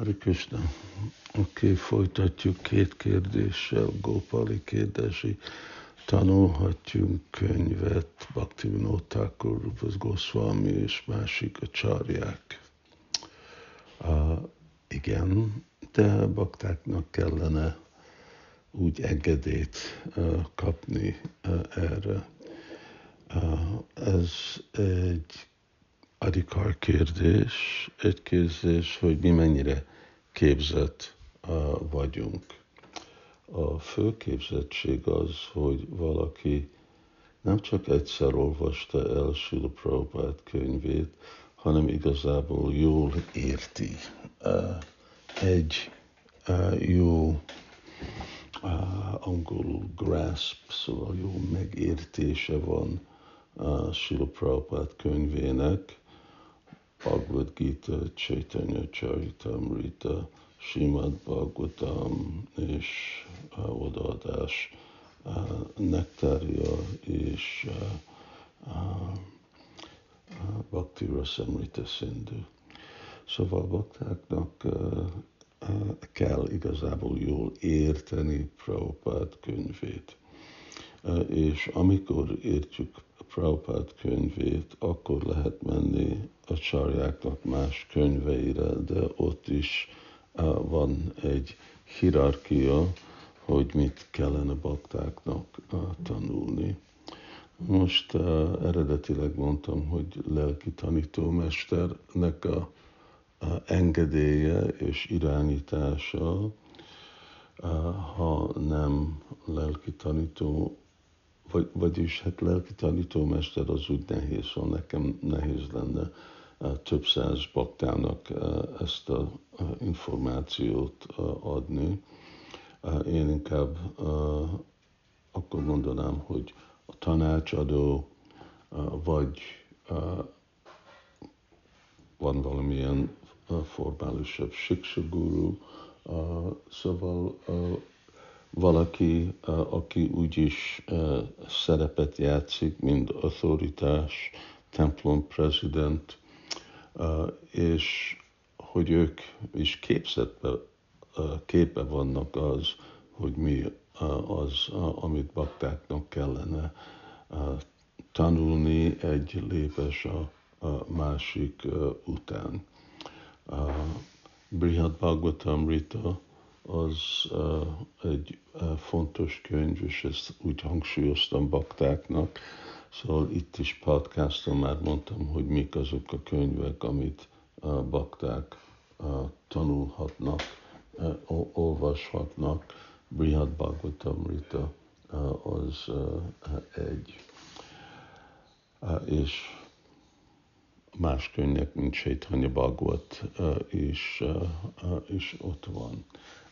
Hari. Oké, okay, folytatjuk két kérdéssel. Gopali kérdezi, tanulhatjunk könyvet Bhaktivinoda Thakur, Rupas Goswami és másik a csarják. Uh, igen, de baktáknak kellene úgy engedélyt uh, kapni uh, erre. Uh, ez egy adikar kérdés, egy kérdés, hogy mi mennyire képzett vagyunk. A fő képzettség az, hogy valaki nem csak egyszer olvasta el Sula Prabhupád könyvét, hanem igazából jól érti. Egy jó angolul grasp, szóval jó megértése van Sula Prabhupád könyvének, Bhagavad Gita, Chaitanya Charitamrita, Simad Bhagavatam és uh, odaadás uh, nektária és uh, Bhakti Rasamrita Sindhu. Szóval baktáknak kell igazából jól érteni Prabhupád könyvét. És amikor értjük Prabhupád könyvét, akkor lehet menni a csarjáknak más könyveire, de ott is van egy hierarchia, hogy mit kellene baktáknak tanulni. Most eredetileg mondtam, hogy lelki tanítómesternek a, a engedélye és irányítása, ha nem lelki tanító vagy, vagyis hát lelki tanítómester az úgy nehéz, szóval nekem nehéz lenne több száz baktának ezt a információt adni. Én inkább akkor mondanám, hogy a tanácsadó, vagy van valamilyen formálisabb siksaguru, szóval valaki, aki úgyis szerepet játszik, mint autoritás, templom prezident, és hogy ők is képzetbe, képbe vannak az, hogy mi az, amit baktáknak kellene tanulni egy lépés a, másik után. Brihad Bhagavatam Rita az egy fontos könyv, és ezt úgy hangsúlyoztam baktáknak. Szóval itt is podcaston már mondtam, hogy mik azok a könyvek, amit bakták tanulhatnak, olvashatnak. Brihad Bhagavatamrita az egy. És más könyvek, mint Chaitanya Bhagavat uh, is ott van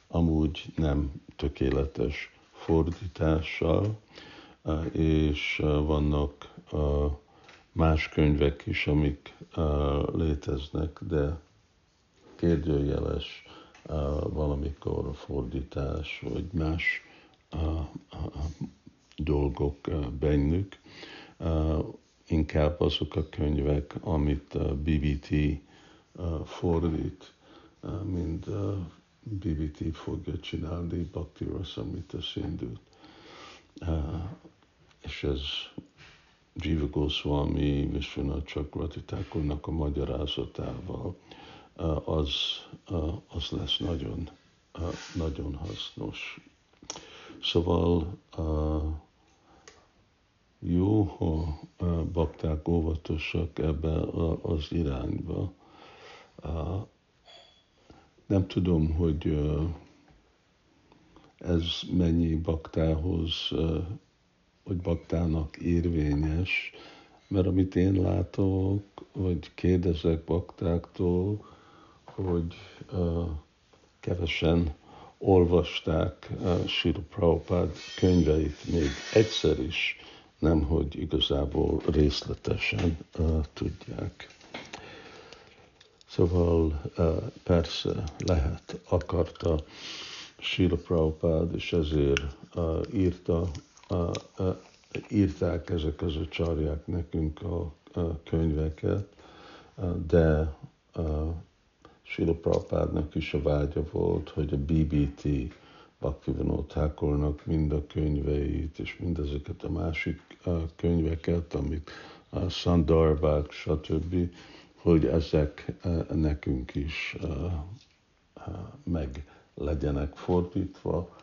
amúgy nem tökéletes fordítással, és vannak más könyvek is, amik léteznek, de kérdőjeles valamikor a fordítás, vagy más dolgok bennük. Inkább azok a könyvek, amit BBT fordít, mint BBT fogja csinálni Bhakti Rasamrita Szindút. Uh, és ez Jiva Goswami, Vishwanath Chakrati Thakurnak a magyarázatával uh, az, uh, az lesz nagyon, uh, nagyon hasznos. Szóval uh, jó, ha uh, bakták óvatosak ebbe az irányba. Uh, nem tudom, hogy ez mennyi baktához, vagy baktának érvényes, mert amit én látok, vagy kérdezek baktáktól, hogy kevesen olvasták Sri Prabhupád könyveit még egyszer is, nem hogy igazából részletesen tudják. Szóval persze lehet, akarta Sila Prabhupád, és ezért írta, írták ezek az a csarják nekünk a könyveket, de Sila Prabhupádnak is a vágya volt, hogy a BBT, Bhaktivinoda Thakurnak mind a könyveit, és mindezeket a másik könyveket, amit a Sandarbák, stb., hogy ezek nekünk is meg legyenek fordítva,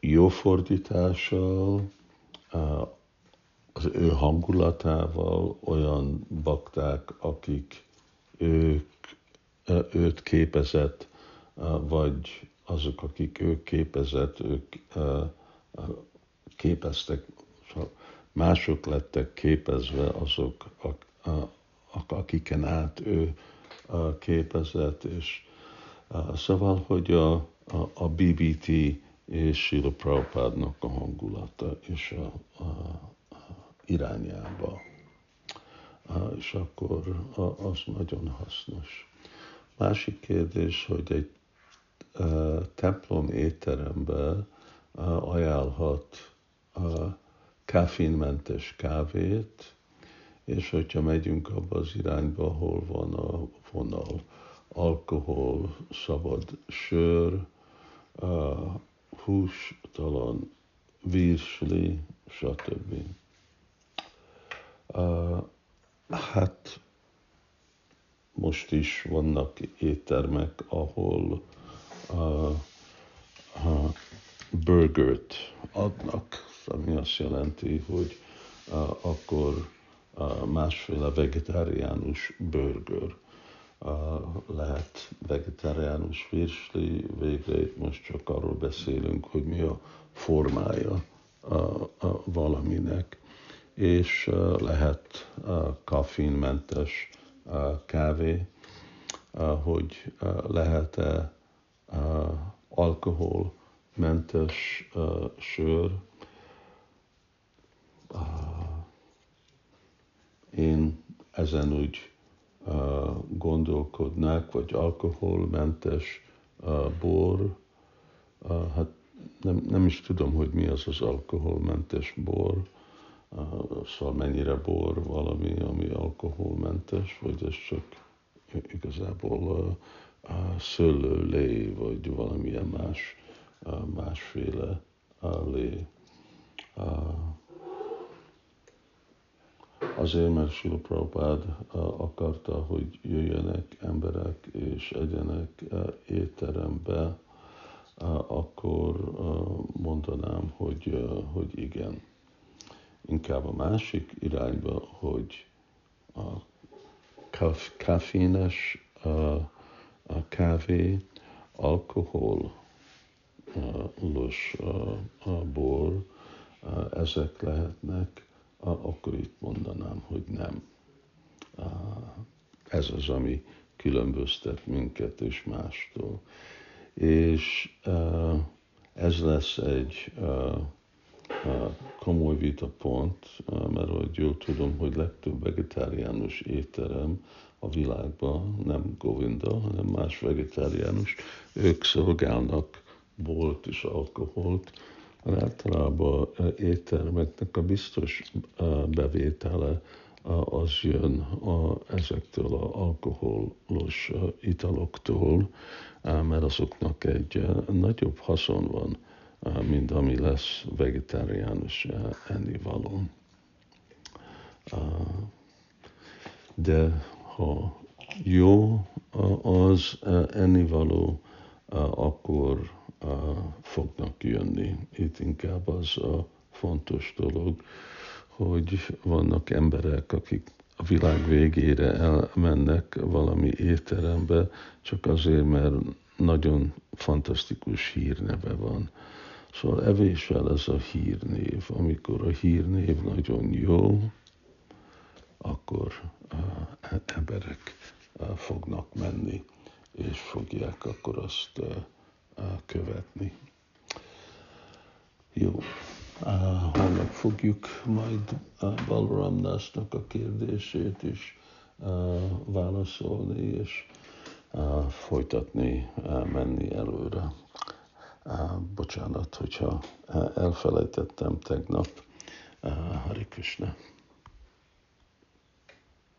jó fordítással, az ő hangulatával olyan bakták, akik ők, őt képezett, vagy azok, akik ők képezett, ők képeztek, szóval mások lettek képezve azok, akiken át ő képezett, és szóval, hogy a, a, a BBT és Sila Prabhupádnak a hangulata és a, a, a irányába. És akkor az nagyon hasznos. Másik kérdés, hogy egy templom étterembe ajánlhat káfínmentes kávét, és hogyha megyünk abba az irányba, ahol van a vonal, alkohol, szabad sör, hústalan virsli, stb. Hát most is vannak éttermek, ahol burgert adnak, ami azt jelenti, hogy akkor másféle vegetáriánus burger lehet vegetáriánus virsli, végre itt most csak arról beszélünk, hogy mi a formája valaminek, és lehet kaffeinmentes kávé, hogy lehet-e alkoholmentes sör. Ezen úgy gondolkodnak, vagy alkoholmentes bor, hát nem, nem is tudom, hogy mi az az alkoholmentes bor, szóval mennyire bor valami, ami alkoholmentes, vagy ez csak igazából szőlőlé, vagy valamilyen más, másféle lé. Azért, mert Sila Prabhupád akarta, hogy jöjjenek emberek és egyenek étterembe, akkor mondanám, hogy, hogy igen. Inkább a másik irányba, hogy a kafénes a, a kávé, alkohol, los bor, ezek lehetnek, akkor itt mondanám, hogy nem. Ez az, ami különböztet minket és mástól. És ez lesz egy komoly vitapont, mert hogy jól tudom, hogy legtöbb vegetáriánus étterem a világban, nem Govinda, hanem más vegetáriánus, ők szolgálnak bolt és alkoholt, mert általában éttermeknek a biztos bevétele az jön a, ezektől az alkoholos italoktól, mert azoknak egy nagyobb haszon van mint ami lesz vegetáriánus ennivaló. De ha jó az ennivaló, akkor fognak jönni. Itt inkább az a fontos dolog, hogy vannak emberek, akik a világ végére elmennek valami étterembe, csak azért, mert nagyon fantasztikus hírneve van. Szóval evéssel ez a hírnév. Amikor a hírnév nagyon jó, akkor emberek fognak menni, és fogják akkor azt követni. Jó. Holnap fogjuk majd Balramnásnak a kérdését is válaszolni, és folytatni, menni előre. Bocsánat, hogyha elfelejtettem tegnap. Hari Krishna.